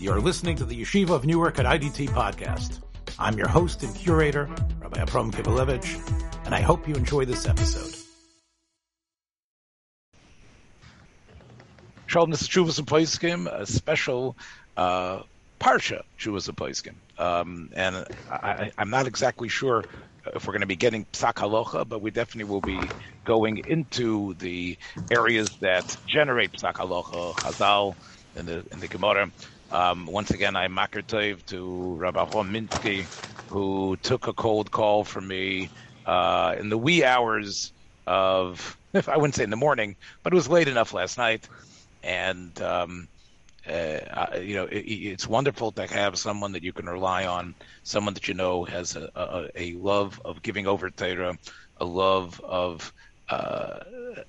You're listening to the Yeshiva of Newark at IDT podcast. I'm your host and curator, Rabbi Abram Kibalevich, and I hope you enjoy this episode. Shalom, this is Chuvas and a special uh, Parsha Chuvas and Poiskim. Um, and I, am not exactly sure if we're going to be getting Psak Halacha, but we definitely will be going into the areas that generate Psak Halacha, Chazal, in the, in the Gemara. Um, once again, I'm Makar to Rabbi Chom Minsky, who took a cold call from me uh, in the wee hours of, if I wouldn't say in the morning, but it was late enough last night. And um, uh, you know, it, it's wonderful to have someone that you can rely on, someone that you know has a, a, a love of giving over Torah, a love of, uh,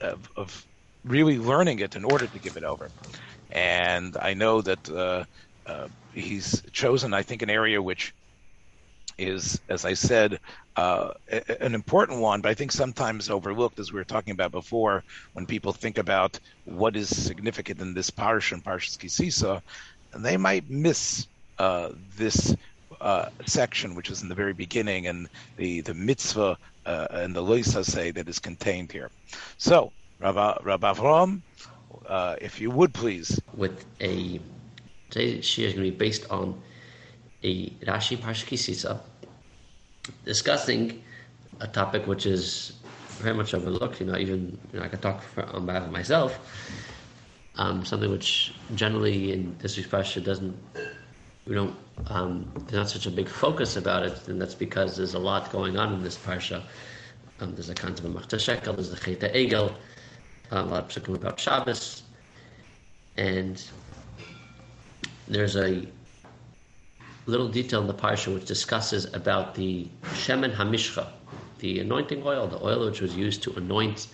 of, of really learning it in order to give it over. And I know that uh, uh he's chosen, I think, an area which is, as I said, uh, an important one, but I think sometimes overlooked, as we were talking about before, when people think about what is significant in this parish and Parshas Ki Sisa, they might miss uh, this uh, section, which is in the very beginning, and the, the mitzvah uh, and the loisa say that is contained here. So, Rav, Rav Avram, uh, if you would please. With a, today she is going to be based on a Rashi Parshas Ki Sisa, discussing a topic which is very much overlooked. You know, even you know, I can talk for, on behalf of myself. Um, something which generally in this parsha doesn't, we don't, um, there's not such a big focus about it, and that's because there's a lot going on in this parsha. Um, there's a concept of Machta Shekel, there's the Cheta Egel, um, a lot of psukim about Shabbos, and there's a little detail in the parsha which discusses about the shemen hamishcha, the anointing oil, the oil which was used to anoint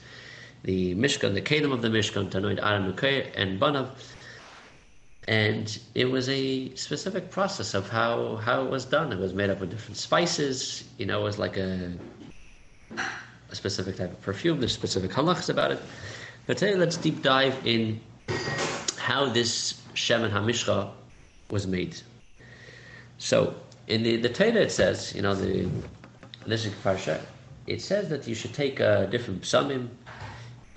the mishkan, the kelim of the mishkan, to anoint Aaron and Banav. And it was a specific process of how, how it was done. It was made up of different spices. You know, it was like a, a specific type of perfume. There's specific halachas about it. But today, let's deep dive in how this shemen hamishcha was made. So in the the Torah it says, you know, the is parsha. It says that you should take uh, different psalmim,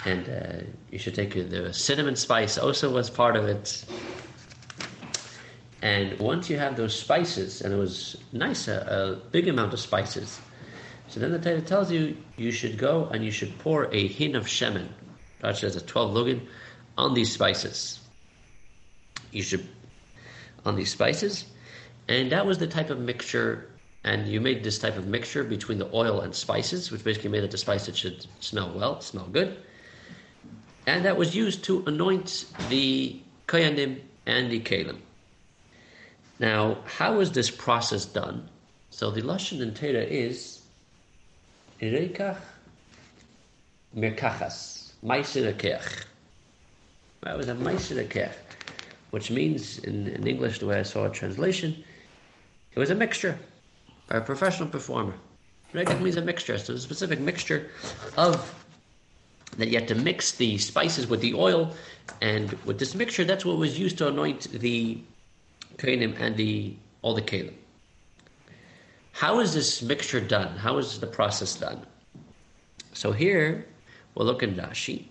and uh, you should take the cinnamon spice. Also was part of it. And once you have those spices, and it was nice, a, a big amount of spices. So then the Torah tells you you should go and you should pour a hin of shemen, such as a twelve lugin, on these spices. You should on these spices and that was the type of mixture, and you made this type of mixture between the oil and spices, which basically made it the spice that should smell well, smell good. And that was used to anoint the koyanim and the kalim. Now, how is this process done? So the lashon in Torah is irekach merkachas meiser That was a meiser which means in, in English, the way I saw a translation, it was a mixture by a professional performer. Regach means a mixture. So a specific mixture of that you had to mix the spices with the oil, and with this mixture, that's what was used to anoint the kalim and the all the kalim. How is this mixture done? How is the process done? So here we'll look in Rashi,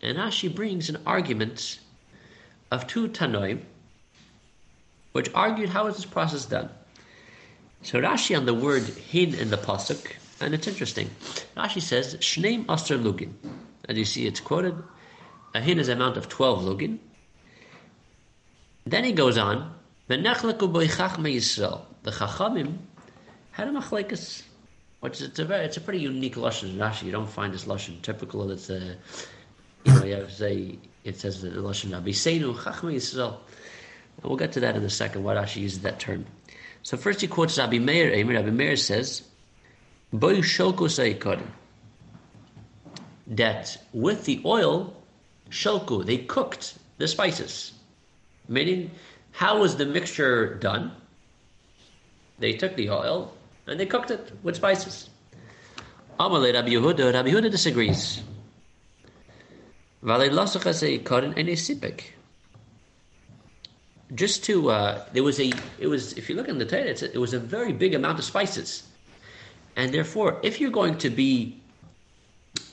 and Rashi brings an argument of two Tanoim, which argued how is this process done. So Rashi on the word hin in the pasuk, and it's interesting. Rashi says shneim aster lugin. As you see, it's quoted. A hin is amount of twelve lugin. Then he goes on. The chachamim had a machlekes, which is a very, it's a pretty unique lashon. Rashi, you don't find this lashon typical. It's a, you know, you have say it says the lashon Rabbi Seinu chachme Yisrael. And we'll get to that in a second. Why Rashi uses that term. So first he quotes Rabbi Meir. Rabbi Meir says, "Boy sholko that with the oil, sholku, they cooked the spices. Meaning, how was the mixture done? They took the oil and they cooked it with spices. Amalei Rabbi Yehuda, Rabbi Yehuda disagrees. Just to uh, there was a it was if you look in the Torah, it was a very big amount of spices, and therefore, if you're going to be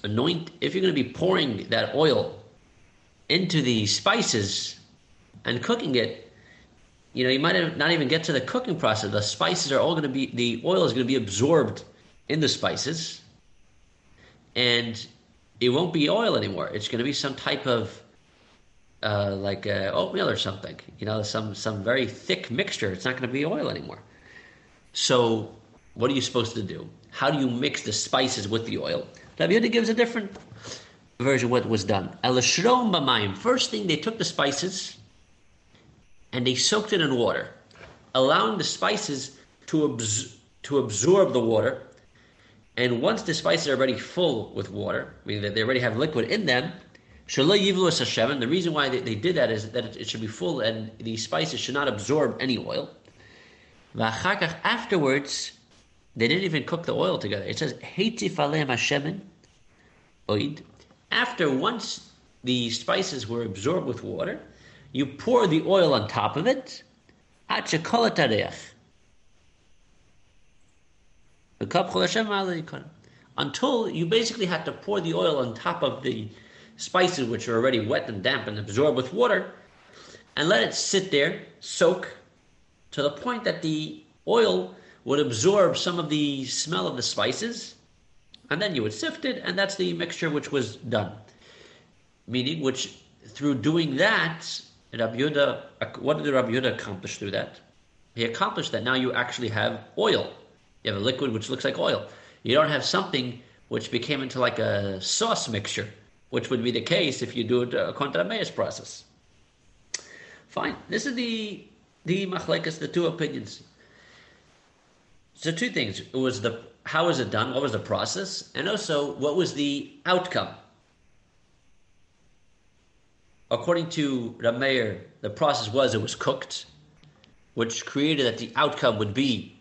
anoint, if you're going to be pouring that oil into the spices and cooking it, you know, you might not even get to the cooking process. The spices are all going to be the oil is going to be absorbed in the spices, and it won't be oil anymore. It's going to be some type of uh, like uh, oatmeal or something. You know, some some very thick mixture. It's not going to be oil anymore. So, what are you supposed to do? How do you mix the spices with the oil? Rabbi Yehuda gives a different version of what was done. First thing, they took the spices and they soaked it in water, allowing the spices to to absorb the water. And once the spices are already full with water, meaning that they already have liquid in them, the reason why they, they did that is that it, it, should be full and the spices should not absorb any oil. Afterwards, they didn't even cook the oil together. It says. After once the spices were absorbed with water, you pour the oil on top of it. Until you basically had to pour the oil on top of the spices which are already wet and damp and absorbed with water, and let it sit there, soak, to the point that the oil would absorb some of the smell of the spices, and then you would sift it, and that's the mixture which was done. Meaning, which through doing that, Rabbi Yehuda, what did Rabbi Yehuda accomplish through that? He accomplished that now you actually have oil. You have a liquid which looks like oil. You don't have something which became into like a sauce mixture which would be the case if you do it uh, according to the process. Fine. This is the the machlekas, the two opinions. So two things. It was the how was it done? What was the process? And also, what was the outcome? According to Rameir, the process was it was cooked, which created that the outcome would be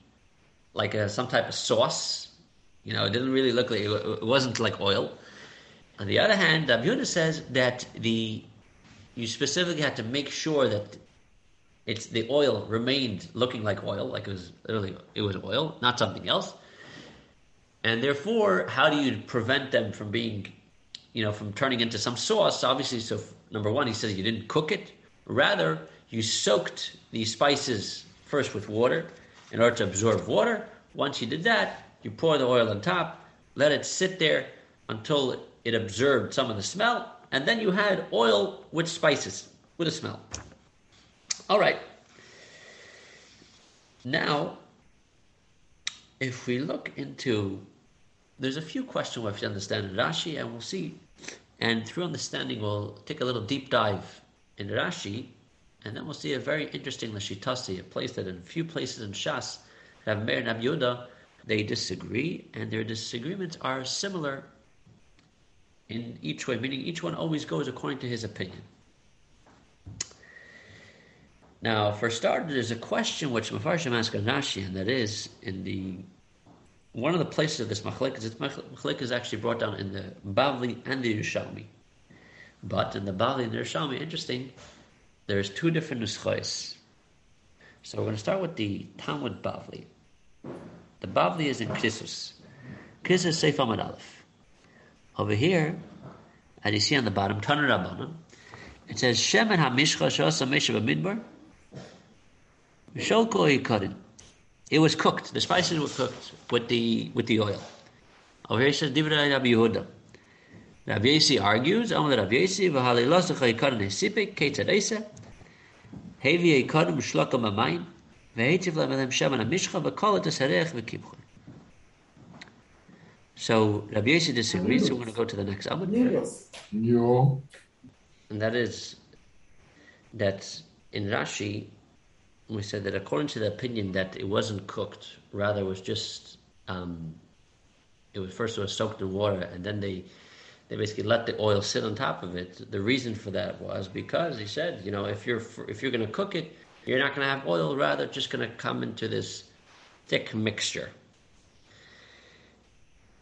like a, some type of sauce. You know, it didn't really look like it wasn't like oil. On the other hand, Rabbi says that the you specifically had to make sure that it's the oil remained looking like oil, like it was literally it was oil, not something else. And therefore, how do you prevent them from being, you know, from turning into some sauce? Obviously, so number one, he says you didn't cook it. Rather, you soaked these spices first with water in order to absorb water. Once you did that, you pour the oil on top, let it sit there until it absorbed some of the smell, and then you had oil with spices, with a smell. All right. Now, if we look into, there's a few questions we have to understand in Rashi, and we'll see. And through understanding, we'll take a little deep dive in Rashi, and then we'll see a very interesting Lashitasi, a place that in a few places in Shas, have Meir and Yehuda, they disagree, and their disagreements are similar in each way, meaning each one always goes according to his opinion. Now, for starters, there's a question which Mefarshim asked Rashi, and that is in the one of the places of this machlik is machlik is actually brought down in the Bavli and the Yerushalmi. But in the Bavli and the Yerushalmi, interesting, there's two different nuschos. So we're going to start with the Talmud Bavli. The Bavli is in Krisus. Krisus Seif Amad Aleph. Over here, as you see on the bottom, Tanar Rabbanon, it says Shemen HaMishcha Shosa Mesha B'Midbar Sholko Yikarin. It was cooked. The spices were cooked with the with the oil. Over here says Divrei Rabbi Yehuda. Rabbi Yossi argues, Amar Rabbi Yossi, V'halilosacha Yikarin Hesipik, Ketzadesa, Hevi Yikarin Shlokam Amayim, V'hetiv Lamelem Shemen HaMishcha, V'kol Et V'kibchon. So Rabbi Yossi disagrees, so we're going to go to the next Amud. No. And that is that in Rashi, we said that according to the opinion that it wasn't cooked, rather it was just um, it was first it was soaked in water, and then they they basically let the oil sit on top of it. The reason for that was because he said, you know, if you're if you're going to cook it, you're not going to have oil. Rather, just going to come into this thick mixture.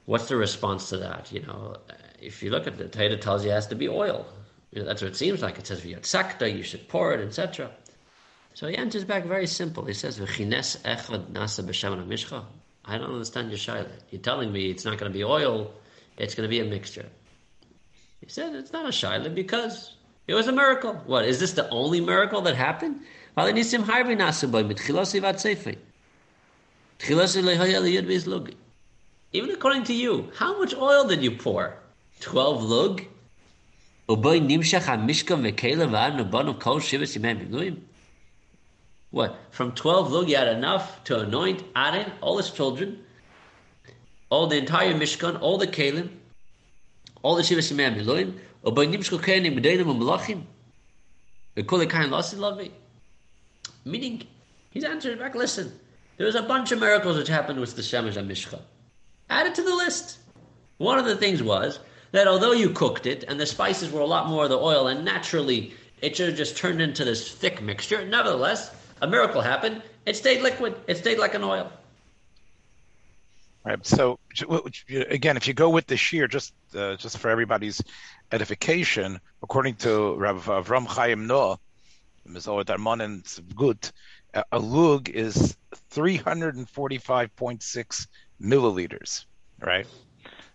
What's the response to that? You know, if you look at the Torah, tells you it has to be oil. You know, that's what it seems like. It says sakta, you should pour it, etc. So he answers back very simple. He says, "V'chines echad nasa b'shaman mishcha." I don't understand your shaila. You're telling me it's not going to be oil; it's going to be a mixture. He said it's not a shaila because it was a miracle. What is this? The only miracle that happened? Even according to you, how much oil did you pour? Twelve lug. What? From 12 lug, you had enough to anoint Aaron, all his children, all the entire Mishkan, all the Kalim, all the Shiva Shemei Miloim, Oboy Nimshko Kenim, Medenim, Malachim, Vekule Kain Lasi Meaning, he's answering back, listen, there was a bunch of miracles which happened with the Shemesh and Mishka. Add it to the list. One of the things was that although you cooked it and the spices were a lot more of the oil and naturally it should have just turned into this thick mixture, nevertheless, a miracle happened. It stayed liquid. It stayed like an oil. Right. So again, if you go with the shear, just uh, just for everybody's edification, according to Rav Avram Chaim Naeh, Mizor Darman Gut, a lug is 345.6 milliliters, right?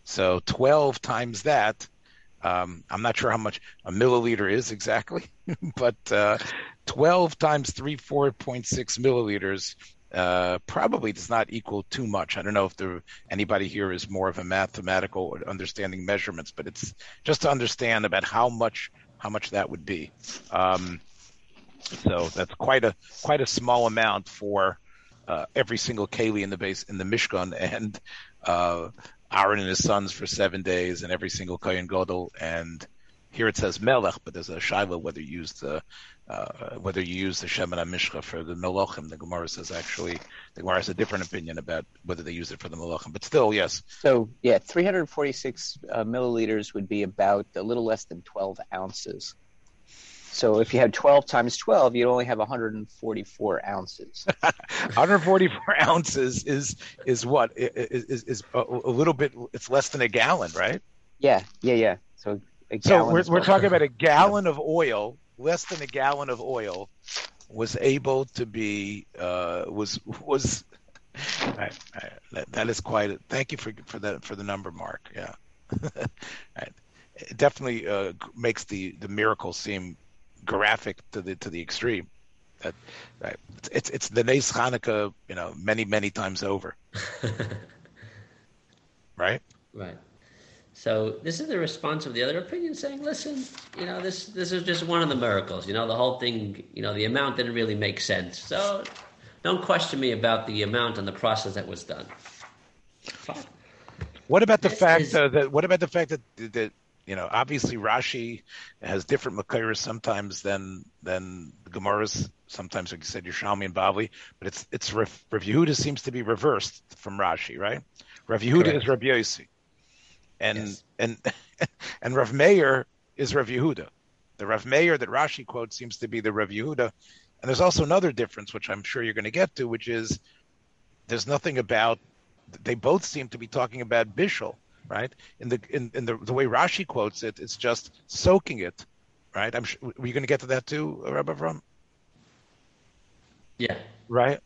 So 12 times that, um, I'm not sure how much a milliliter is exactly, but uh, 12 times 3, 4.6 milliliters uh, probably does not equal too much. I don't know if there anybody here is more of a mathematical understanding measurements, but it's just to understand about how much how much that would be. Um, so that's quite a quite a small amount for uh, every single keli in the base in the Mishkan and uh, Aaron and his sons for seven days and every single Kohen Gadol and here it says Melech, but there's a Shiloh whether you use the uh, whether you use the Shemana Mishcha for the Melachim. The Gemara says actually the Gemara has a different opinion about whether they use it for the Melachim, but still, yes. So yeah, 346 uh, milliliters would be about a little less than 12 ounces. So if you had 12 times 12, you'd only have 144 ounces. 144 ounces is is what is is, is a, a, little bit. It's less than a gallon, right? Yeah, yeah, yeah. So so we're we're talking about a gallon of oil, less than a gallon of oil, was able to be uh, was was. I, I, that, that is quite. A, thank you for for that for the number, Mark. Yeah, right. It definitely uh, makes the the miracle seem graphic to the to the extreme. That right. it's it's the Nes Hanukkah, you know, many many times over. right. Right. So this is the response of the other opinion, saying, "Listen, you know, this this is just one of the miracles. You know, the whole thing. You know, the amount didn't really make sense. So don't question me about the amount and the process that was done." Fine. What about the this fact is, uh, that? What about the fact that that you know, obviously Rashi has different Makairas sometimes than than the Gemaras. Sometimes, like you said, Yerushalmi and Bavli, but it's it's Rav, Rav Yehuda seems to be reversed from Rashi, right? Rav Yehuda Correct. is Rav Yossi, and yes. and and Rav Meir is Rav Yehuda. The Rav Meir that Rashi quotes seems to be the Rav Yehuda, and there's also another difference, which I'm sure you're going to get to, which is there's nothing about. They both seem to be talking about Bishul right? In the in, in the, the way Rashi quotes it, it's just soaking it, right? I'm sure, were you going to get to that too, Rabbi From? Yeah. Right.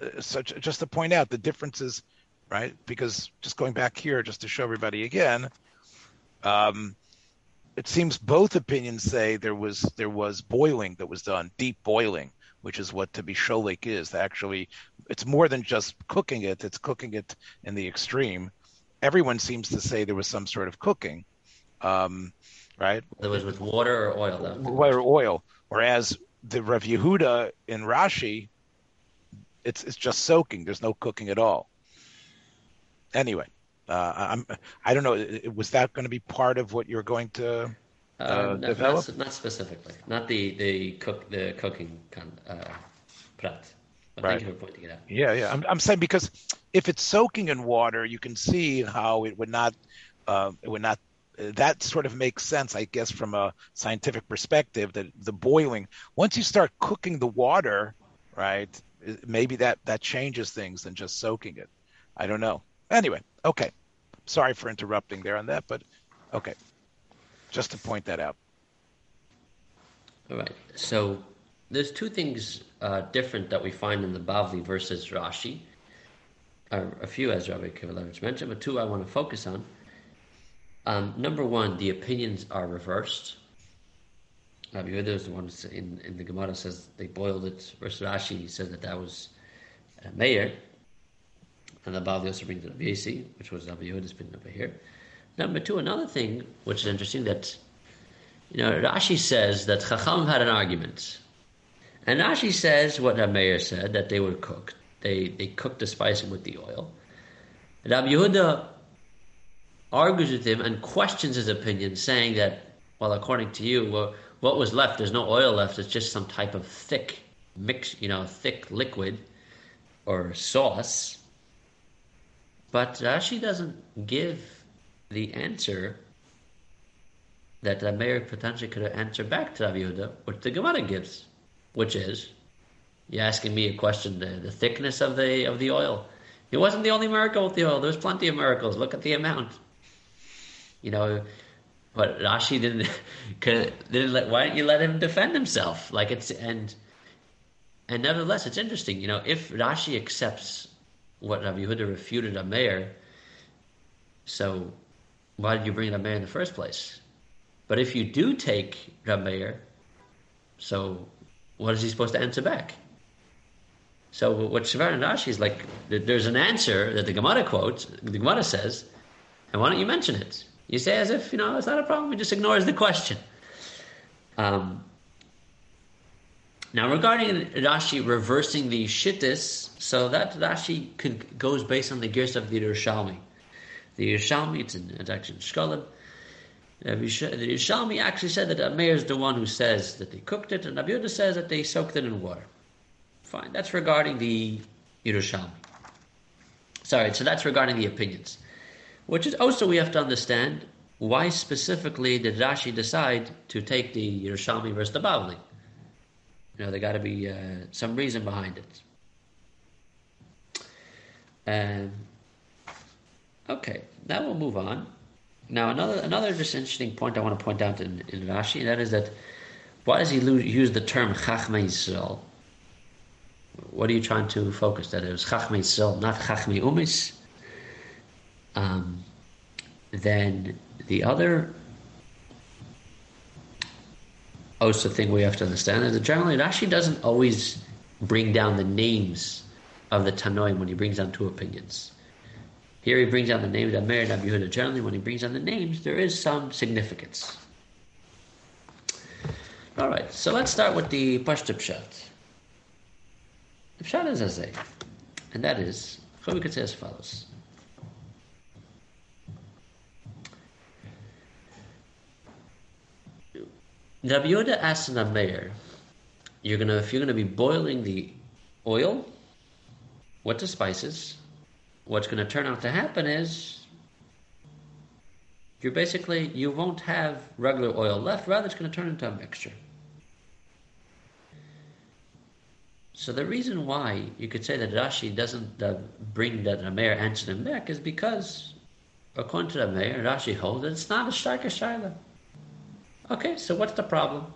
Uh, so just to point out the differences, right? Because just going back here, just to show everybody again, um, it seems both opinions say there was there was boiling that was done, deep boiling, which is what to be sholik is. Actually, it's more than just cooking it; it's cooking it in the extreme everyone seems to say there was some sort of cooking, um, right? There was with water or oil. Though. Water, or oil. Whereas the Rav Yehuda in Rashi, it's it's just soaking. There's no cooking at all. Anyway, uh, I'm I don't know. Was that going to be part of what you're going to uh, uh, develop? Not, not, specifically. Not the the cook the cooking uh, prat. But right. thank you for pointing it out. Yeah, yeah. I'm, I'm saying because if it's soaking in water, you can see how it would not, uh, it would not. That sort of makes sense, I guess, from a scientific perspective. That the boiling, once you start cooking the water, right? Maybe that that changes things than just soaking it. I don't know. Anyway, okay. Sorry for interrupting there on that, but okay. Just to point that out. All right. So there's two things uh, different that we find in the Bavli versus Rashi. A few, as Rabbi Kivalevich mentioned, but two I want to focus on. Um, number one, the opinions are reversed. Rabbi Yehuda is the one in, in the Gemara says they boiled it. Versus Rashi, he said that that was uh, Meir. And the Bavli also brings it up Yossi, which was Rabbi Yehuda's opinion over here. Number two, another thing which is interesting that you know Rashi says that Chacham had an argument, and Rashi says what Meir said that they were cooked. They they cooked the spicing with the oil. And Rabbi Yehuda argues with him and questions his opinion, saying that well, according to you, well, what was left? There's no oil left. It's just some type of thick mix, you know, thick liquid or sauce. But Rashi doesn't give the answer that the Meir potentially could answer back to Rabbi Yehuda, which the Gemara gives, which is, you're asking me a question, the, the thickness of the of the oil. It wasn't the only miracle with the oil. There's plenty of miracles. Look at the amount. You know, but Rashi didn't didn't let. Why didn't you let him defend himself? Like it's and and nevertheless, it's interesting. You know, if Rashi accepts what Rabbi Yehuda refuted a Meir, so why did you bring a Meir in the first place? But if you do take Rameir, so what is he supposed to answer back? So what Shavar Rashi is like, there's an answer that the Gemara quotes, the Gemara says, and why don't you mention it? You say as if, you know, it's not a problem, he just ignores the question. Um, now, regarding Rashi reversing the shittis, so that Rashi could, goes based on the gears of the Yerushalmi. The Yerushalmi, it's, in, it's actually in. The Yerushalmi actually said that Meir is the one who says that they cooked it, and Abiuda says that they soaked it in water. Fine, that's regarding the Yerushalmi. Sorry, so that's regarding the opinions. Which is also we have to understand why specifically did Rashi decide to take the Yerushalmi versus the Bavli? You know, there got to be uh, some reason behind it. Um, okay, now we'll move on. Now, another another just interesting point I want to point out in, in Rashi, and that is that why does he use the term Chachmei Yisrael? What are you trying to focus? That it was Chachmei Yisrael, not Chachmei Umis. Um, then the other also thing we have to understand is that generally it actually doesn't always bring down the names of the Tanoim when he brings down two opinions. Here he brings down the names of Meir and Rabbi Yehuda. Generally, when he brings down the names, there is some significance. All right, so let's start with the Pashta Pshat. The Pshat is Azay, and that is, we could say as follows. Yehuda asked an Meir, you're gonna if you're gonna be boiling the oil, what the spices, what's to turn out to happen is you're basically you won't have regular oil left rather it's to turn into a mixture. So the reason why you could say that Rashi doesn't uh, bring that Meir answer them back is because according to the Meir, Rashi holds that it's not a striker shaila okay so what's the problem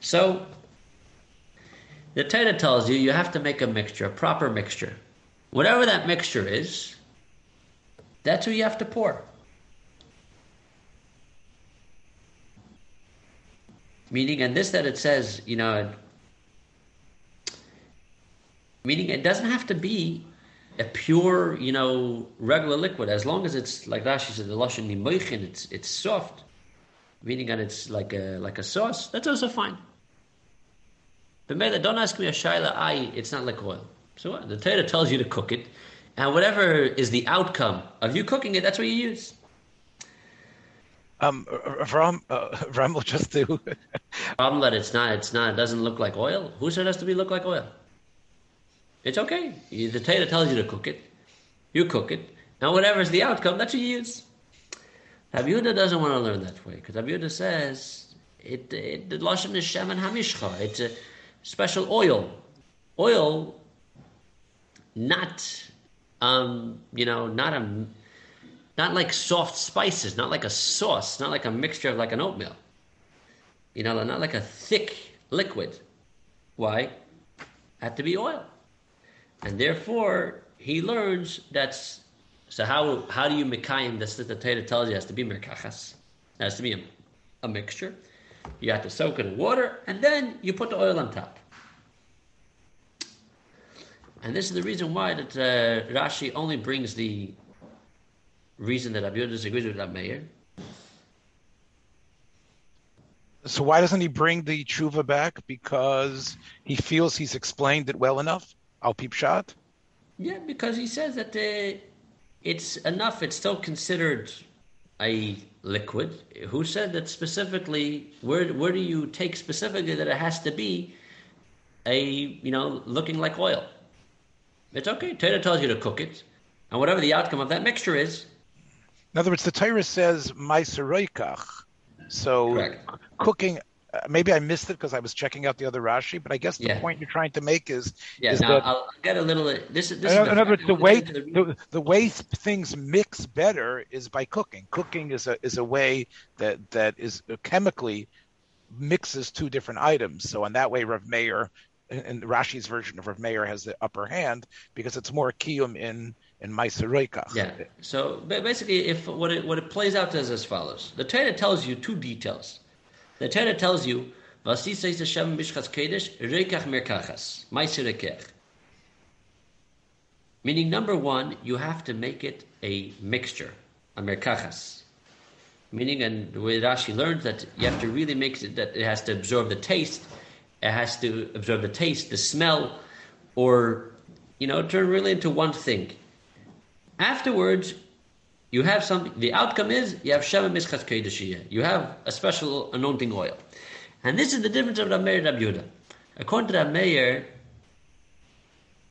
so the Torah tells you you have to make a mixture a proper mixture Whatever that mixture is, that's what you have to pour. Meaning, and this that it says, you know, meaning it doesn't have to be a pure, you know, regular liquid. As long as it's like Rashi said, the lashon it's it's soft, meaning that it's like a like a sauce. That's also fine. But don't ask me a shaila. I, it's not like oil. So what? The Torah tells you to cook it, and whatever is the outcome of you cooking it, that's what you use. Um, Ram, uh, Ram will just do. Problem that it's not, it's not, it doesn't look like oil. Who said it has to be look like oil? It's okay. The Torah tells you to cook it. You cook it, and whatever is the outcome, that's what you use. Abiuda doesn't want to learn that way because Abiuda says it, it the lashon is shemen hamishcha. It's a special oil. Oil not um, you know, not a not like soft spices, not like a sauce, not like a mixture of like an oatmeal. You know, not like a thick liquid. Why? had to be oil. And therefore, he learns that's so how how do you mekayim this that the Torah tells you has to be merkachas. It has to be a, a mixture. You have to soak it in water, and then you put the oil on top. And this is the reason why that uh, Rashi only brings the reason that Abiyud disagrees with Rab Meir. So why doesn't he bring the tshuva back? Because he feels he's explained it well enough. Al peep shot. Yeah, because he says that uh, it's enough. It's still considered a liquid. Who said that specifically? Where where do you take specifically that it has to be a you know looking like oil? It's okay. Torah tells you to cook it, and whatever the outcome of that mixture is. In other words, the Torah says ma'aseroikach. So Correct. cooking. Uh, maybe I missed it because I was checking out the other Rashi, but I guess the Yeah. point you're trying to make is Yeah. is now that I'll get a little. This is this in is other words, the way the, the, way things mix better is by cooking. Cooking is a is a way that that is uh, chemically mixes two different items. So in that way, Rav Meir, and Rashi's version of Rav Meir has the upper hand because it's more kiyum in in Maiseroikach. Yeah. So basically, if what it what it plays out is as follows: the Torah tells you two details. The Torah tells you, "Vasisa Hashem mishchas kedesh rekach merkachas ma'aserekech." Meaning, number one, you have to make it a mixture, a merkachas. Meaning, and the way Rashi learns that you have to really make it, that it has to absorb the taste, it has to absorb the taste, the smell, or, you know, turn really into one thing. Afterwards, you have something, the outcome is you have Shema Kedeshiyah. You have a special anointing oil. And this is the difference of Rav Meir and Rav Yehuda. According to Rav Meir,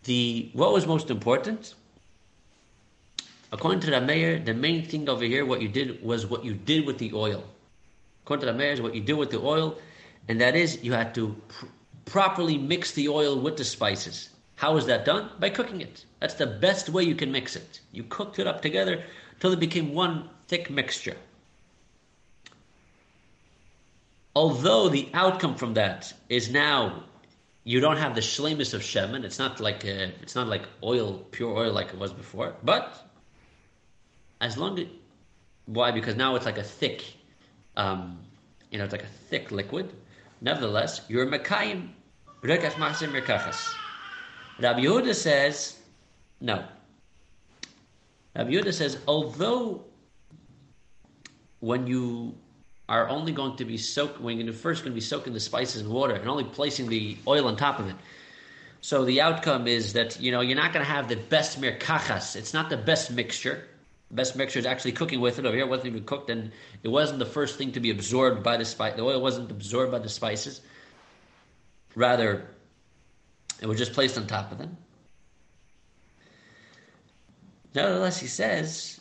the, what was most important? According to Rav Meir, the main thing over here, what you did was what you did with the oil. According to Rav Meir, is what you did with the oil, and that is you had to pr- properly mix the oil with the spices. How is that done? By cooking it. That's the best way you can mix it. You cooked it up together till it became one thick mixture. Although the outcome from that is now you don't have the shlemus of shemen. It's not like uh it's not like oil, pure oil like it was before. But as long as why? Because now it's like a thick, um, you know, it's like a thick liquid. Nevertheless, you're mekayim rekach masim. Rabbi Yehuda says no. Rabbi Yehuda says although when you are only going to be soaked when you're first going to be soaking the spices in water and only placing the oil on top of it. So the outcome is that you know you're not going to have the best merkachas. It's not the best mixture. The best mixture is actually cooking with it. Over here, it wasn't even cooked, and it wasn't the first thing to be absorbed by the spice. The oil wasn't absorbed by the spices. Rather, it was just placed on top of them. Nevertheless, he says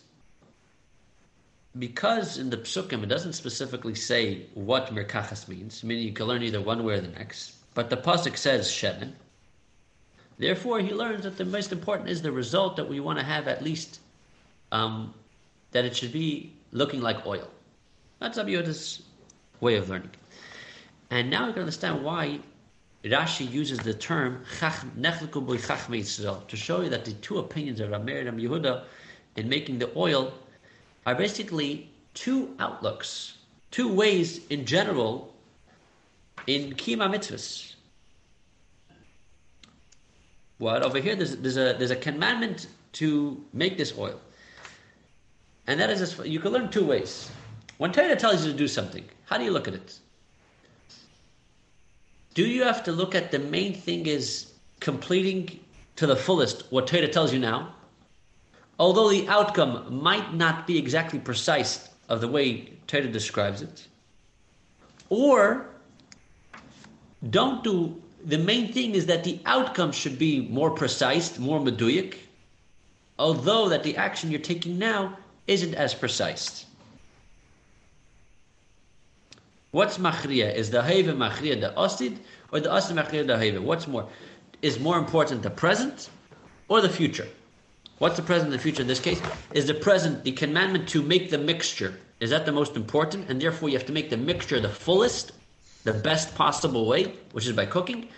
because in the psukim it doesn't specifically say what merkachas means, meaning you can learn either one way or the next. But the pasuk says shemen. Therefore, he learns that the most important is the result that we want to have at least um, that it should be looking like oil. That's Yehuda's way of learning. And now you can understand why Rashi uses the term "chach- nechleku b'y chachmei Yisrael to show you that the two opinions of Rameir and Yehuda in making the oil are basically two outlooks, two ways in general in kima mitzvahs. What over here? There's, there's a there's a commandment to make this oil, and that is you can learn two ways. When Torah tells you to do something, how do you look at it? Do you have to look at the main thing is completing to the fullest what Torah tells you now? Although the outcome might not be exactly precise of the way Torah describes it. Or don't do the main thing is that the outcome should be more precise, more meduic, although that the action you're taking now isn't as precise. What's machriya? Is the heva machriya the osid or the osid machriya the heva? What's more? Is more important the present or the future? What's the present and the future in this case? Is the present the commandment to make the mixture? Is that the most important? And therefore you have to make the mixture the fullest, the best possible way, which is by cooking?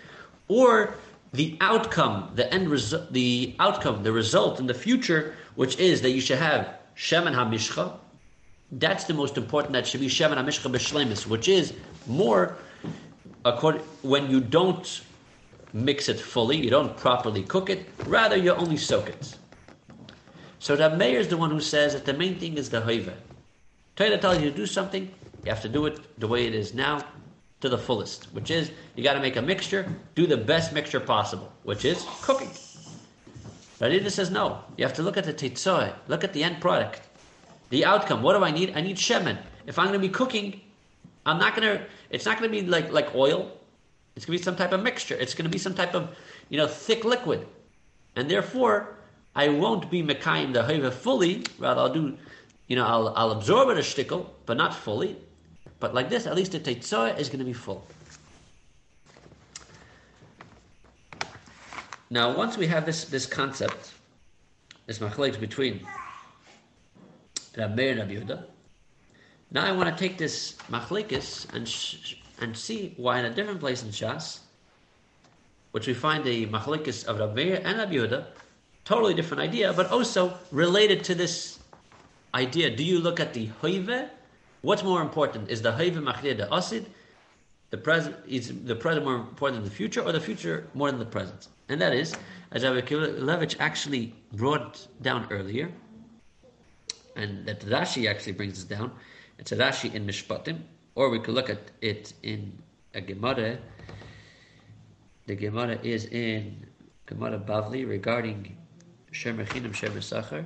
Or the outcome, the end result, the outcome, the result in the future, which is that you should have Shemen HaMishcha, that's the most important. That should be Shemen HaMishcha B'Shlemis, which is more according, when you don't mix it fully, you don't properly cook it, rather you only soak it. So the Meir is the one who says that the main thing is the hoive. Torah tells you to do something, you have to do it the way it is now, to the fullest, which is you got to make a mixture, do the best mixture possible, which is cooking. Radida says no. You have to look at the tetzoi, look at the end product, the outcome. What do I need? I need shemen. If I'm going to be cooking, I'm not going to. It's not going to be like like oil. It's going to be some type of mixture. It's going to be some type of you know thick liquid, and therefore I won't be mekayim the hoiva fully. Rather, I'll do. You know, I'll, I'll absorb it a shtickle, but not fully. But like this, at least the tetzah is going to be full. Now, once we have this this concept, this machlekes between Rabbi Rabbi Yehuda, now I want to take this machlekes and sh- and see why in a different place in Shas, which we find the machlekes of Rabbi and Rabbi Yehuda, totally different idea, but also related to this idea. Do you look at the hoive What's more important? Is the Hayva Machdir the Asid? The present is the present more important than the future, or the future more than the present? And that is, as Rabbi Levitch actually brought down earlier, and that Rashi actually brings this down. It's a Rashi in Mishpatim, or we could look at it in a Gemara. The Gemara is in Gemara Bavli regarding Shemer Chinam Shemer Sachar.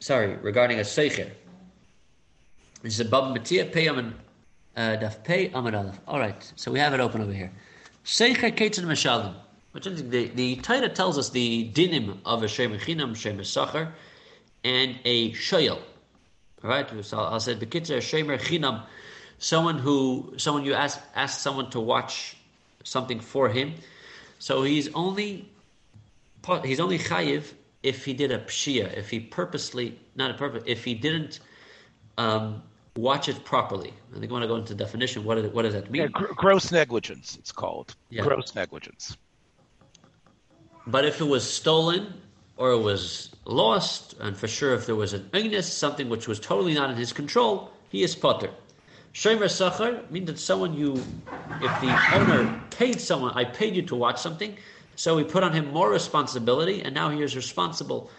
Sorry, regarding a Seicher. This is Bava Metzia Pei Aman uh, Daf Pei Aleph. All right, so we have it open over here. Seicher Ketzin Mashalim. Which is the the Torah tells us the dinim of a shem chinam, shem sacher, and a shoyel. Right? so I'll say bekitzer shemer chinam, someone who someone you ask ask someone to watch something for him, so he's only he's only chayiv if he did a pshia, if he purposely not a purpose, if he didn't um, watch it properly. I think I want to go into definition. What, what does that mean? Yeah, gr- gross negligence, it's called. Yeah. Gross negligence. But if it was stolen or it was lost, and for sure if there was an ignis, something which was totally not in his control, he is potter. Shomer Sachar means that someone you, if the owner paid someone, I paid you to watch something, so we put on him more responsibility, and now he is responsible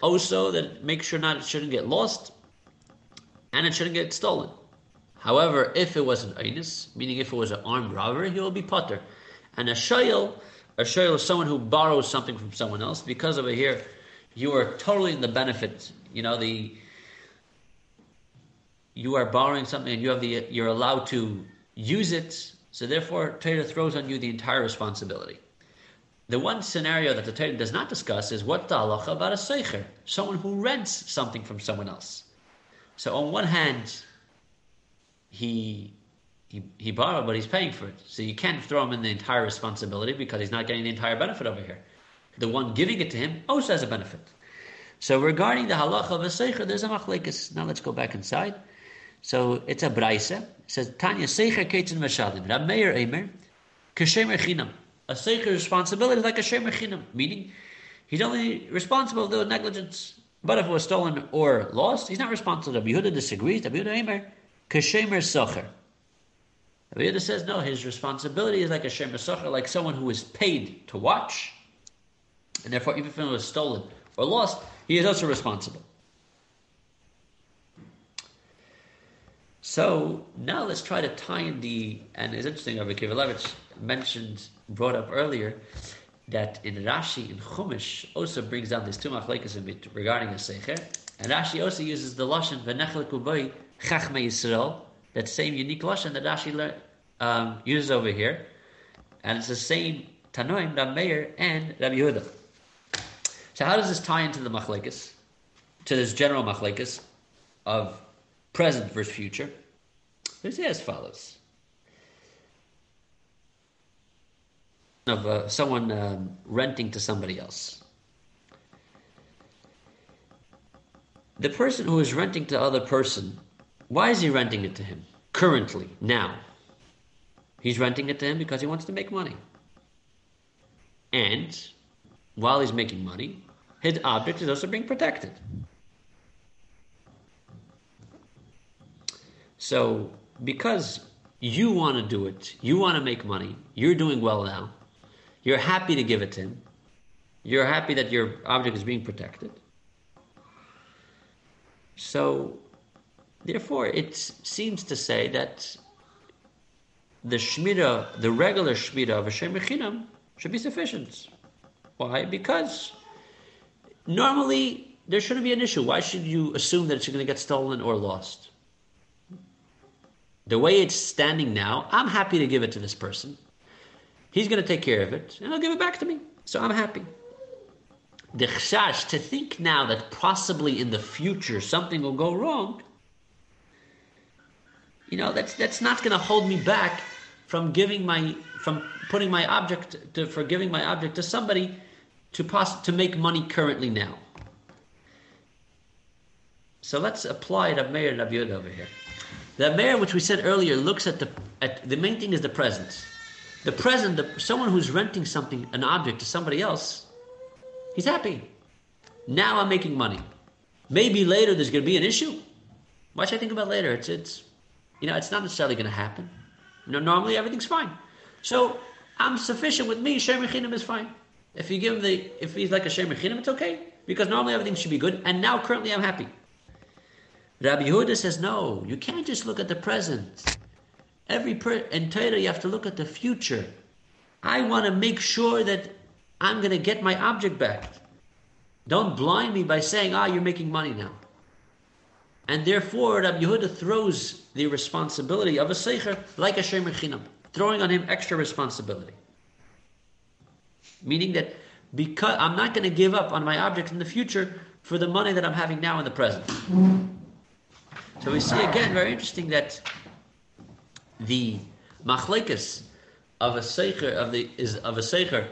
also that make sure not it shouldn't get lost, and it shouldn't get stolen. However, if it was an einus, meaning if it was an armed robbery, he will be potter. And a shayil, a shayil is someone who borrows something from someone else. Because over here, you are totally in the benefit. You know the you are borrowing something and you have the you're allowed to use it. So therefore, Torah throws on you the entire responsibility. The one scenario that the Torah does not discuss is what the halacha about a seicher, someone who rents something from someone else. So on one hand, he he, he borrowed, but he's paying for it. So you can't throw him in the entire responsibility because he's not getting the entire benefit over here. The one giving it to him also has a benefit. So regarding the halacha of a seicher, there's a machlekes. Now let's go back inside. So it's a braise. It says Tanya seicher ketzin mashalim. Rab Meir Eimer kashemer chinam. A seicher's responsibility is like a shemer chinam, meaning he's only responsible for negligence. But if it was stolen or lost, he's not responsible. Rabbi Yehuda disagrees. Rabbi Yehuda Eimer kashemer socher. Rabbi Yehuda says no. His responsibility is like a shemer socher, like someone who is paid to watch, and therefore, even if it was stolen or lost, he is also responsible. So now let's try to tie in the, and it's interesting, Rabbi Kivalevich mentioned, brought up earlier, that in Rashi, in Chumash, also brings down this two bit regarding a secher, and Rashi also uses the lashon v'nechlek uboy chachme Yisrael, that same unique lashon that Rashi lear, um, uses over here, and it's the same Tanoim, Rab Meir, and Rabbi Yehuda. So how does this tie into the machlekes, to this general machlekes of present versus future? It's as follows. Of uh, someone um, renting to somebody else. The person who is renting to other person, why is he renting it to him? Currently, now. He's renting it to him because he wants to make money. And while he's making money, his object is also being protected. So, because you want to do it, you want to make money, you're doing well now, you're happy to give it to him, you're happy that your object is being protected. So, therefore, it seems to say that the shmira, the regular shmira of a Shem should be sufficient. Why? Because normally there shouldn't be an issue. Why should you assume that it's going to get stolen or lost? The way it's standing now, I'm happy to give it to this person. He's going to take care of it, and he'll give it back to me. So I'm happy. The chashash, to think now that possibly in the future something will go wrong, you know, that's, that's not going to hold me back from giving my, from putting my object to, for giving my object to somebody to pos- to make money currently now. So let's apply the Meir and Yud over here. The Meir, which we said earlier, looks at the at the main thing is the present. The present, the, someone who's renting something, an object to somebody else, he's happy. Now I'm making money. Maybe later there's going to be an issue. Why should I think about later? It's it's you know it's not necessarily going to happen. You know, normally everything's fine. So I'm sufficient with me. Shem is fine. If you give him the, if he's like a Shem it's okay because normally everything should be good, and now currently I'm happy. Rabbi Yehuda says no. You can't just look at the present. Every per- in Torah you have to look at the future. I want to make sure that I'm going to get my object back. Don't blind me by saying, "Ah, you're making money now." And therefore, Rabbi Yehuda throws the responsibility of a seicher like a shemer chinam, throwing on him extra responsibility. Meaning that because I'm not going to give up on my object in the future for the money that I'm having now in the present. So we see again, very interesting that the machlekes of a seicher of the is of a seicher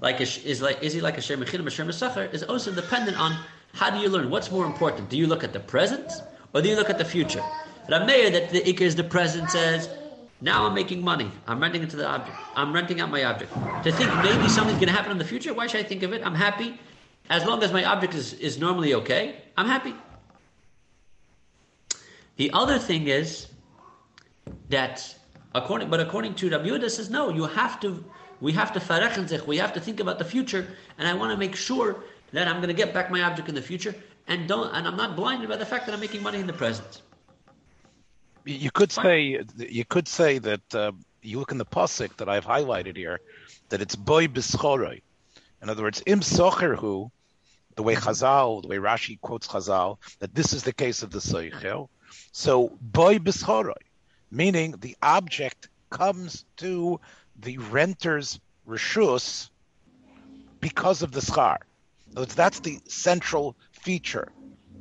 like a, is like is he like a shem mechinim, a shem is also dependent on how do you learn? What's more important? Do you look at the present or do you look at the future? Rameir that the ikr is the present says now I'm making money. I'm renting it to the object. I'm renting out my object. To think maybe something's going to happen in the future, why should I think of it? I'm happy. As long as my object is, is normally okay, I'm happy. The other thing is that according but according to Rabbi says no, you have to we have to farechenzich, we have to think about the future, and I want to make sure that I'm going to get back my object in the future, and don't and I'm not blinded by the fact that I'm making money in the present. You could say you could say that uh, you look in the pasuk that I've highlighted here, that it's boy bischoroi. In other words, im socherhu, the way Chazal, the way Rashi quotes Chazal, that this is the case of the soichel. So boy bischoroi, meaning the object comes to the renter's reshus because of the schar. That's the central feature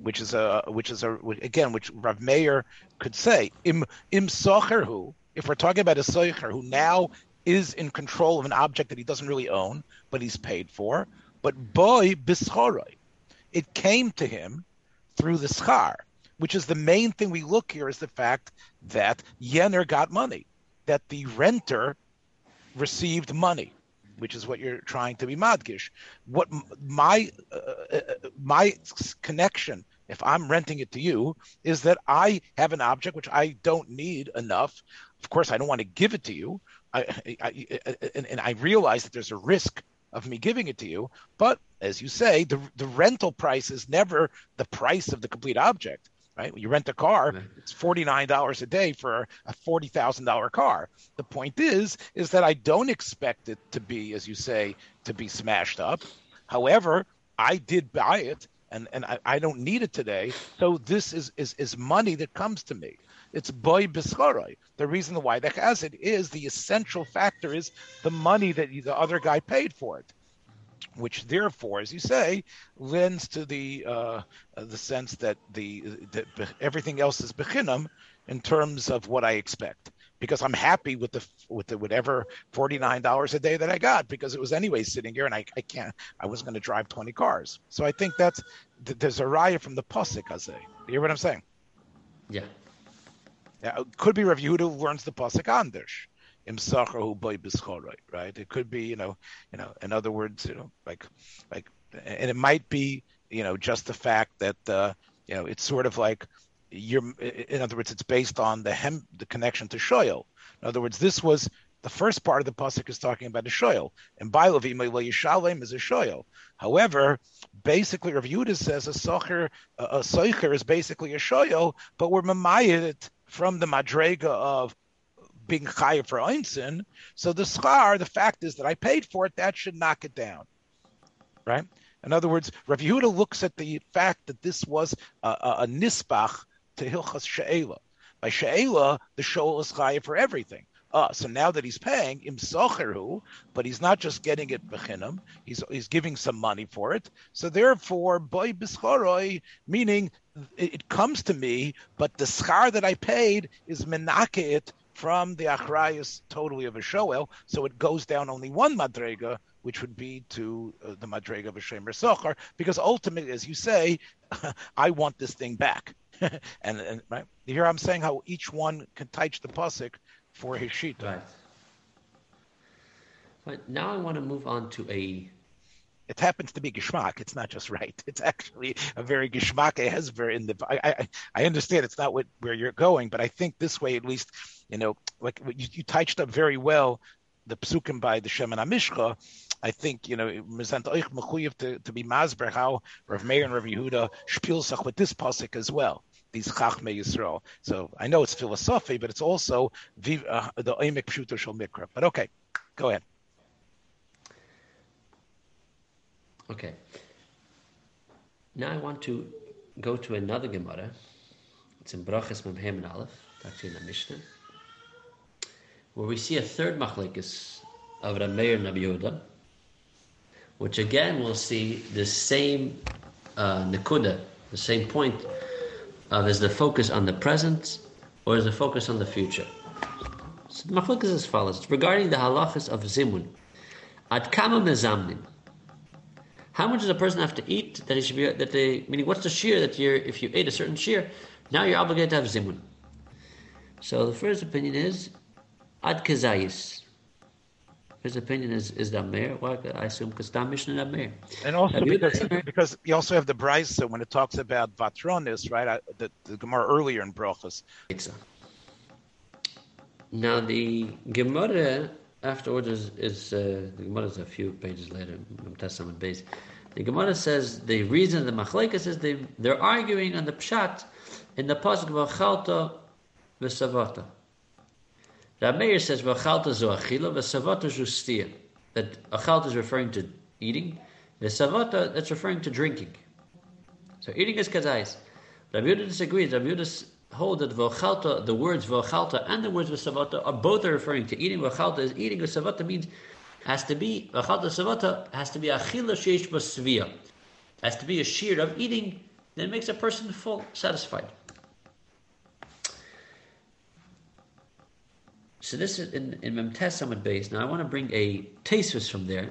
which is a which is a again which Rav Meir could say im im socherhu. If we're talking about a socher who now is in control of an object that he doesn't really own, but he's paid for, but boy bischoroi, it came to him through the schar, which is the main thing we look here is the fact that Yenner got money, that the renter received money which is what you're trying to be madgish. What my uh, uh, uh my connection if I'm renting it to you, is that I have an object which I don't need enough. Of course, I don't want to give it to you. I, I, I and, and I realize that there's a risk of me giving it to you. But as you say, the the rental price is never the price of the complete object. Right? When you rent a car, it's forty nine dollars a day for a forty thousand dollar car. The point is, is that I don't expect it to be, as you say, to be smashed up. However, I did buy it and and I, I don't need it today. So this is is is money that comes to me. It's boy bischarai. The reason why that has it is the essential factor is the money that the other guy paid for it, which therefore, as you say, lends to the uh, the sense that the that everything else is bechinam in terms of what I expect because I'm happy with the with the whatever forty nine dollars a day that I got because it was anyway sitting here and I, I can't I was going to drive twenty cars. So I think that's there's a raya from the pasuk. I say, you hear what I'm saying? Yeah. Yeah, it could be Rav Yehuda who learns the pasuk Andersh. Right? It could be, you know, you know, in other words, you know, like, like, and it might be, you know, just the fact that, uh, you know, it's sort of like you're, in other words, it's based on the hem, the connection to shoyel. In other words, this was the first part of the pasuk is talking about a shoyel, and Bailavi Yishalem is a shoyel. However, basically, Rav Yehuda says a socher, a, a socher is basically a shoyel, but we're mamayit from the madrega of being chayiv for einsin. So the schar, the fact is that I paid for it, that should knock it down, right? In other words, Rav Yehuda looks at the fact that this was a, a, a nisbach to hilchas she'ela. By she'ela, the shoal is chayiv for everything. Uh, so now that he's paying imsocheru, but he's not just getting it bechinam, he's he's giving some money for it. So therefore, boy bischoroi, meaning it, it, comes to me, but the schar that I paid is menakeit from the achrayus totally of a shoel, so it goes down only one madrega, which would be to uh, the madrega of a shemer socher, because ultimately, as you say, I want this thing back. and, and right here I'm saying how each one can teach the pasuk for his sheet. Right. But now I want to move on to a. It happens to be geschmack. It's not just right. It's actually a very geschmack hesver in the. I, I I understand it's not what where you're going, but I think this way at least, you know, like you, you touched up very well the psukim by the Shemen HaMishcha. I think you know to, to be masber how Rav Meir and Rav Yehuda spielsach with this pasuk as well these Chachmei Yisrael. So I know it's philosophy, but it's also the uh, the Oimek Pshuto Shal Mikra. But okay, go ahead. Okay. Now I want to go to another Gemara. It's in Brachas Memhem and Aleph, actually in the Mishnah, where we see a third machlekes of Rameir Rabbi which again we'll see the same uh, nekuda, the same point of is the focus on the present or is the focus on the future? So the machlokas is as follows. Regarding the halachas of zimun, ad kama mezamnin. How much does a person have to eat that he should be that they meaning what's the shear that you're if you ate a certain shear, now you're obligated to have zimun. So the first opinion is ad kazayis. His opinion is is Damer. Why I assume because Mishnah Damer. And also because, because you also have the Brisa when it talks about Vatronis, right? I, the, the Gemara earlier in Brachas. Now the Gemara afterwards is, is uh, the Gemara is a few pages later. Testament base. The Gemara says the reason the Machlekes says they they're arguing on the pshat in the pasuk of Achalta v'Savata. Rab Meir says, V'achalta zo achila, v'savata zo That achalta is referring to eating, v'savata, that's referring to drinking. So eating is kazais. Rabbi Yehuda disagrees. Yehuda hold that v'achalta, the words v'achalta and the words v'savata are both are referring to eating. V'achalta is eating, v'savata means has to be, v'achalta savata has to be achila sheish b'sviyah. Has to be a shear of eating that makes a person full, satisfied. So this is in, in Memtes base. Now I want to bring a Tesis from there.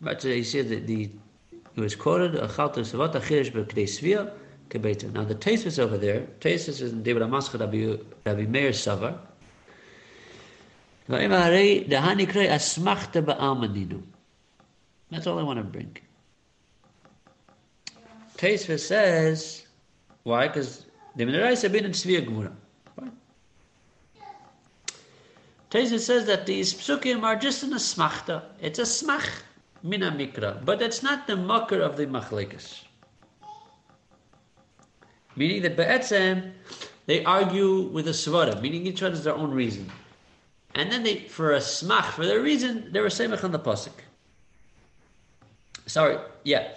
But he said that the it was quoted Achalta Savata Chirish Svia Now the Tesis over there, Tesis is in David Amaska Rabbi, Meir Savar. That's all I want to bring. Tesis says, why? Because the Minarai Sabin and Svia Gemura. Teza says that these psukim are just in a smachta. It's a smach mina mikra, but it's not the makar of the machlekas. Meaning that be'etzem, they argue with a svara, meaning each one has their own reason. And then they, for a smach, for their reason, they were semach on the pasuk. Sorry, yeah.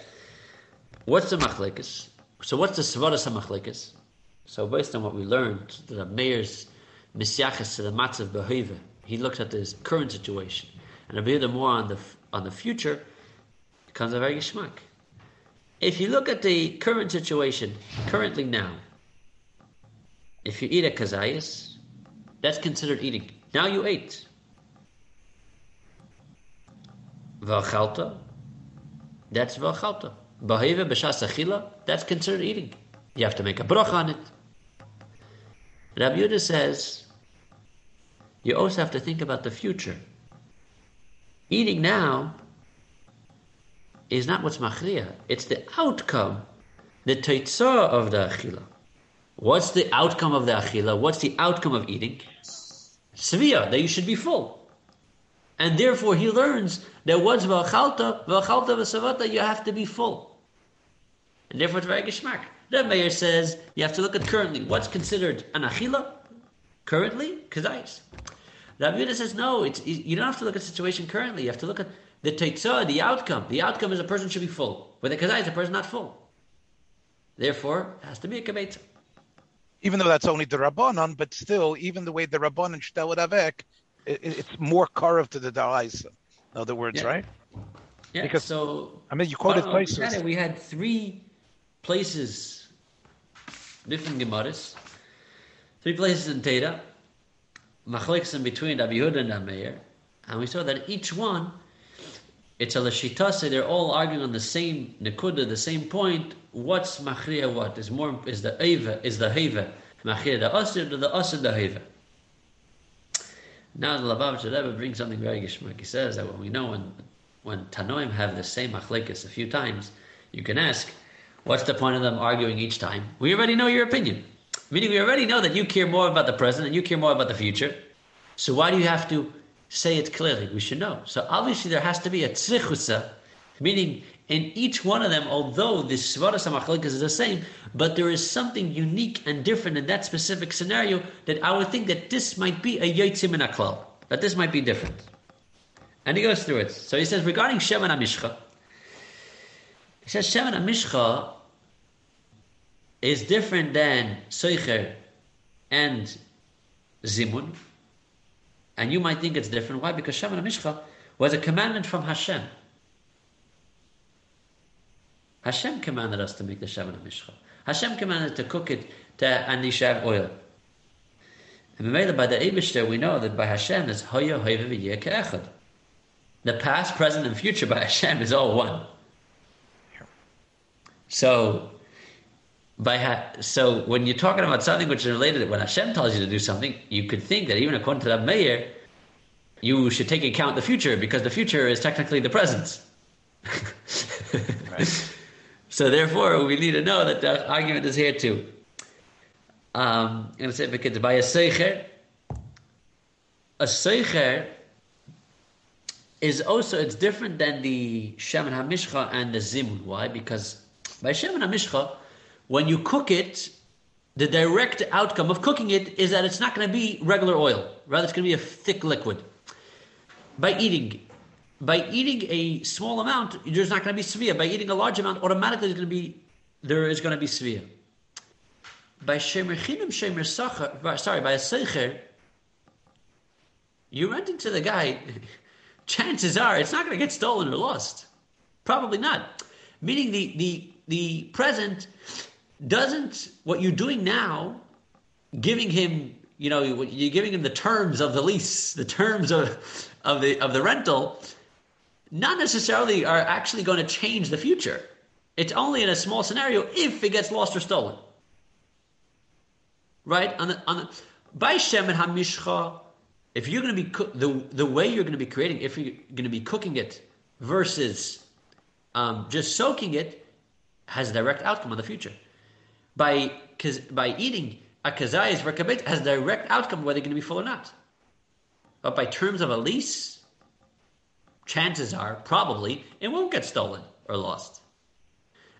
What's the machlekas? So what's the svara samachlekas? So based on what we learned, the mayor's misyachas to the matzav behavior. He looks at his current situation, and a bit more on the on the future becomes a very geschmack. If you look at the current situation, currently now, if you eat a kazayas, that's considered eating. Now you ate. V'achalta, that's v'achalta. Baheva b'shas achila, that's considered eating. You have to make a brach on it. Rabbi Yehuda says you also have to think about the future. Eating now is not what's machriya. It's the outcome, the teitzah of the achila. What's the outcome of the achila? What's the outcome of eating? Svia, that you should be full. And therefore he learns that what's v'achalta, v'achalta v'savata, you have to be full. And therefore it's very geschmack. The mayor says you have to look at currently. What's considered an achila? Currently, kazais. Rabbi Yehuda says no. It's you don't have to look at the situation currently. You have to look at the teitzah, the outcome. The outcome is a person should be full. With a kazais, a person not full. Therefore, it has to be a kabetza. Even though that's only the rabbanon, but still, even the way the rabbanon shtel avek, it, it's more karav to the daraisa. In other words, Yeah. right? Yeah. Because- so I mean, you quoted Well, we places. had it. We had three places, different gemaras, three places in Teda, machlekes in between Rabbi Yehuda and Ameir, and we saw that each one, it's a lashitase. They're all arguing on the same nekuda, the same point. What's machriya? What is more? Is the eva? Is the heva machriya the asir? The asir the heva? Now the Lubavitcher Rebbe brings something very geschmack. He says that when we know when when Tanoim have the same machlekes a few times, you can ask, what's the point of them arguing each time? We already know your opinion. Meaning we already know that you care more about the present and you care more about the future. So why do you have to say it clearly? We should know. So obviously there has to be a tzrichusa, meaning in each one of them, although the svaras is the same, but there is something unique and different in that specific scenario that I would think that this might be a yotzim in a klal, that this might be different. And he goes through it. So he says regarding Sheman HaMishcha, he says Sheman HaMishcha is different than Seicher and Zimun. And you might think it's different. Why? Because Sheman HaMishcha was a commandment from Hashem. Hashem commanded us to make the Sheman HaMishcha. Hashem commanded to cook it to, should oil. And by the Eibishter, we know that by Hashem is Hoya V'yeh Ke'echad. The past, present, and future by Hashem is all one. So, by ha- so when you're talking about something which is related, when Hashem tells you to do something, you could think that even according to the mayor, you should take account the future because the future is technically the present. So therefore, we need to know that the argument is here too. Um, I'm going to say because by a seicher, a seicher is also it's different than the shemen hamishcha and the zimun. Why? Because by shemen hamishcha, when you cook it, the direct outcome of cooking it is that it's not going to be regular oil. Rather, it's going to be a thick liquid. By eating, by eating a small amount, there's not going to be svia. By eating a large amount, automatically there's going to be there is going to be svia. By shemer chinim shemer sacher, sorry, by a seicher, you rent into the guy. Chances are it's not going to get stolen or lost. Probably not. Meaning the the the present doesn't what you're doing now, giving him you know you're giving him the terms of the lease, the terms of of the of the rental not necessarily are actually going to change the future. It's only in a small scenario if it gets lost or stolen. Right? On the, on the, by Shemen HaMishcha, if you're going to be, cook, the, the way you're going to be creating, if you're going to be cooking it versus um, just soaking it, has a direct outcome on the future. By, by eating a kazayas for kabet has direct outcome whether you're going to be full or not. But by terms of a lease, chances are, probably, it won't get stolen or lost.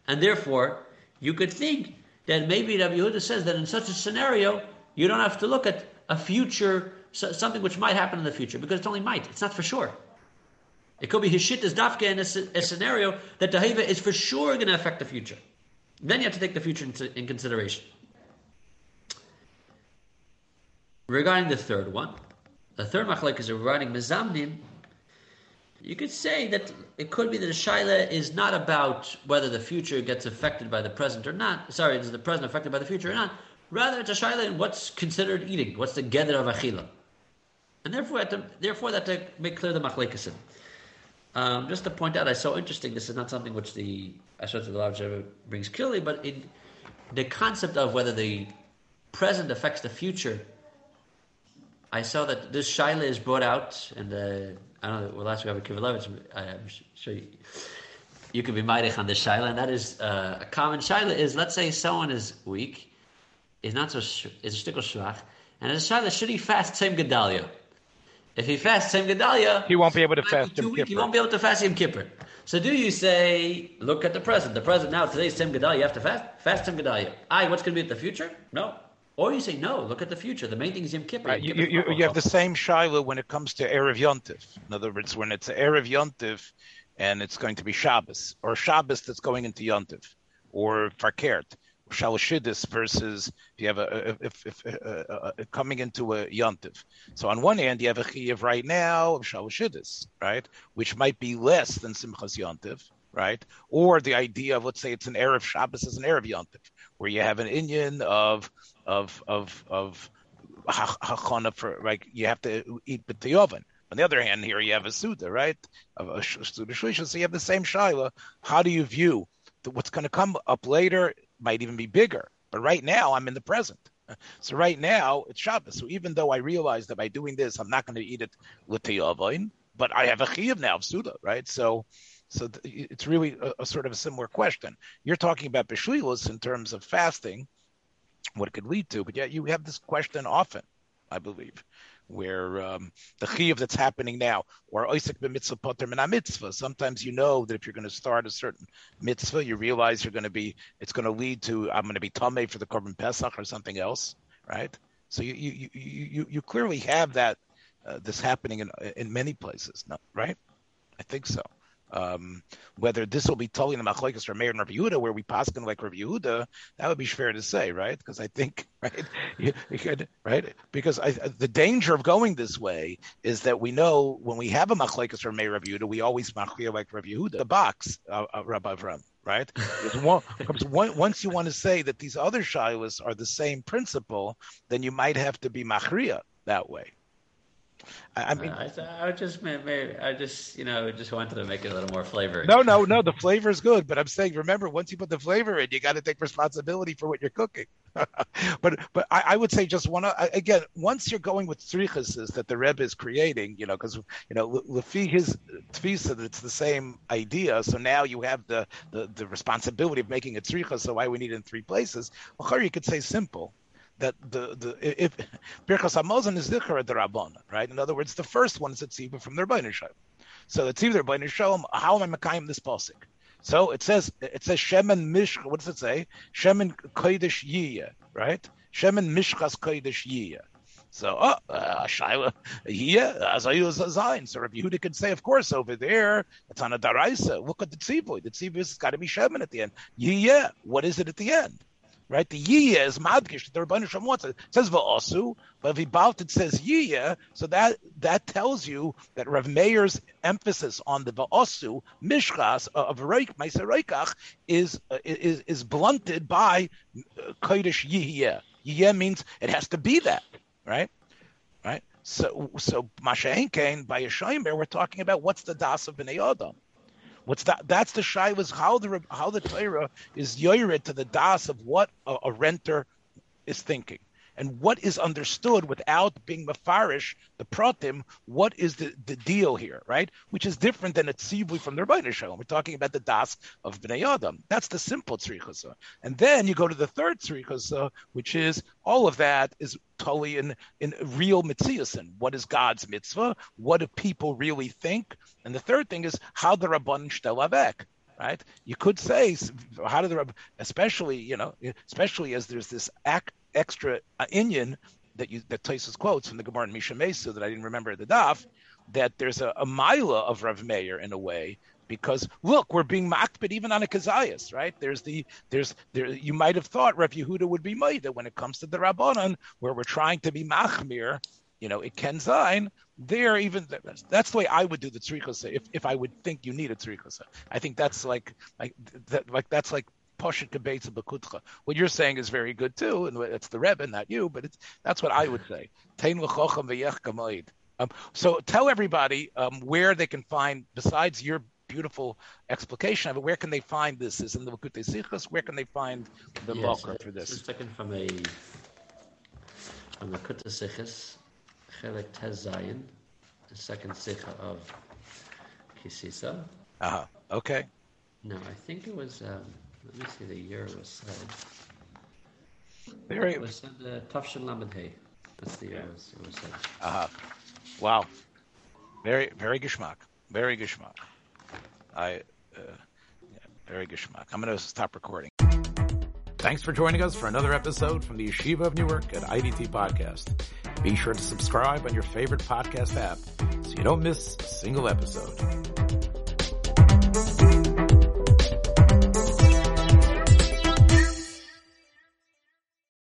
And therefore, you could think that maybe Rabbi Yehuda says that in such a scenario, you don't have to look at a future, something which might happen in the future, because it's only might. It's not for sure. It could be his shit is dafka in a, a scenario that the is for sure going to affect the future. Then you have to take the future into, in consideration. Regarding the third one, the third machlek is regarding mezamnim. You could say that it could be that the shaila is not about whether the future gets affected by the present or not. Sorry, is the present affected by the future or not? Rather, it's a shaila in what's considered eating. What's the gather of achila? And therefore, the, therefore, that to make clear the machlekasim. Um, just to point out, I so interesting. This is not something which the of the Lav Sheva brings clearly, but in the concept of whether the present affects the future I saw that this Shaila is brought out, and I don't know. Well, last week Rabbi Kivalevich, I'm sure you, you could be mighty on this Shaila, and that is uh, a common Shaila is let's say someone is weak, is not so is a shtickle shvach, and as a Shaila, should he fast Tzom Gedalia? If he fasts Tzom Gedalia, he won't be able to fast Yom Kippur. He won't be able to fast Yom Kippur. So do you say, look at the present? The present now, today's Tzom Gedalia, you have to fast? Fast Tzom Gedalia. I, what's going to be at the future? No. Or you say, no, look at the future. The main thing is Yom Kippur. Right. You, you, you, have the same Shiloh when it comes to Erev Yontif. In other words, when it's Erev Yontif and it's going to be Shabbos, or Shabbos that's going into Yontif, or Farkert, Shalashidis versus if you have a if, if uh, uh, coming into a yontif. So on one hand, you have a chiyuv right now of Shalashidis, right, which might be less than Simchas yontiv, right, or the idea of let's say it's an erev Shabbos is an erev yontif, where you have an Indian of of of of hachana for like you have to eat the oven. On the other hand, here you have a Suda, right? Of a Suda. So you have the same Shaila. How do you view what's going to come up later might even be bigger. But right now, I'm in the present. So right now, it's Shabbos. So even though I realize that by doing this, I'm not going to eat it with l'tiyavain, but I have a chiyuv now of Suda, right? So so it's really a, a, sort of a similar question. You're talking about beshlilos in terms of fasting, what it could lead to, but yet you have this question often, I believe where um, the chiyuv that's happening now, or Isaac b'mitzvah poter min mitzvah. Sometimes you know that if you're going to start a certain mitzvah, you realize you're going to be, it's going to lead to I'm going to be tamei for the korban pesach or something else, right? So you you you you, you clearly have that uh, this happening in in many places, right? I think so. Um, whether this will be totally in the machlokes or Meir and Rav Yehuda, where we paskin like Rav Yehuda, that would be fair to say, right? Because I think, right, you, you could, right, because I, the danger of going this way is that we know when we have a machlokes or Meir Rav Yehuda, we always machlir like Rav Yehuda, the box, uh, uh, Rabbi Avram, right? one, once you want to say that these other shilas are the same principle, then you might have to be machria that way. I, mean, uh, I, I just, maybe, I just, you know, just wanted to make it a little more flavor. No, no, no. The flavor is good, but I'm saying, remember, once you put the flavor in, you got to take responsibility for what you're cooking. but, but I, I, would say just one again. Once you're going with tzrichas that the Rebbe is creating, you know, because you know, lefi his tfisa, it's the same idea. So now you have the the, the responsibility of making a tzricha. So why we need it in three places? Well, you could say simple that the the if Birchas Hamazon is Zichar the Rabbanon, right? In other words, the first one is a tzibah from the Shalom. So the tzibah the Rebbeinu Shalom. How am I makayim this pasuk? So it says it says Shemen Mish. What does it say? Shemen Kodesh Yiyah, right? Shemen Mishchas Kodesh Yiyah. So, oh, uh, I use a sign. So Rabbi Yehuda could say, of course, over there, it's on a daraisa. Look at the tzivoy. The tzivoy has got to be shemen at the end. Yeah, what is it at the end? Right? The yiyah is madgish. The Rebbeinu Shalom wants it. It says va'asu, but if about it says yiyah, so that that tells you that Rav Meir's emphasis on the va'asu mishchas of reik meiser is uh, is is blunted by uh, kodesh yiyah. Yiyah means it has to be that, right? Right. So so Masha by Yeshayim, we're talking about what's the das of bnei Adam. What's that? That's the shy was how the how the Torah is yoyred to the das of what a, a, renter is thinking and what is understood without being mafarish the pratim. What is the, the deal here, right? Which is different than a tzivui from the Rebbeinu Shalom. We're talking about the das of bnei Adam. That's the simple tzrichasa. And then you go to the third tzrichasa, which is all of that is totally in in real mitziasin. What is God's mitzvah? What do people really think? And the third thing is how the rabban shtel right? You could say, how do the especially you know, especially as there's this act, extra uh, Inyan that you that Taisus quotes from the Gemara in Misha Mesa that I didn't remember the daf, that there's a, a mila of Rav Meir in a way because look, we're being mocked, but even on a kazayas, right? There's the there's there. You might have thought Rav Yehuda would be that when it comes to the rabbanon, where we're trying to be machmir, you know, it can sign there. Even that's the way I would do the tzrichasa if if I would think you need a tzrichasa. I think that's like like that like that's like Poshet Kebetza Bekutcha. What you're saying is very good too, and it's the Rebbe, not you, but it's that's what I would say. Um, so tell everybody um, where they can find, besides your beautiful explication of it, where can they find this? Is in the Likutei Sichos? Where can they find the yes, for this? It's taken from a from the Likutei Sichos, Chelik Tez Zayin, the second Sikha of Ki Sisa. Uh huh. Okay. No, I think it was, um, let me see the year it was said. Very. It was said uh, Tafshin Lamed Hey. That's the year it was, it was said. Uh huh. Wow. Very, very geschmack. Very geschmack. I, uh, yeah, very geschmack. I'm going to stop recording. Thanks for joining us for another episode from the Yeshiva of Newark at IDT Podcast. Be sure to subscribe on your favorite podcast app so you don't miss a single episode.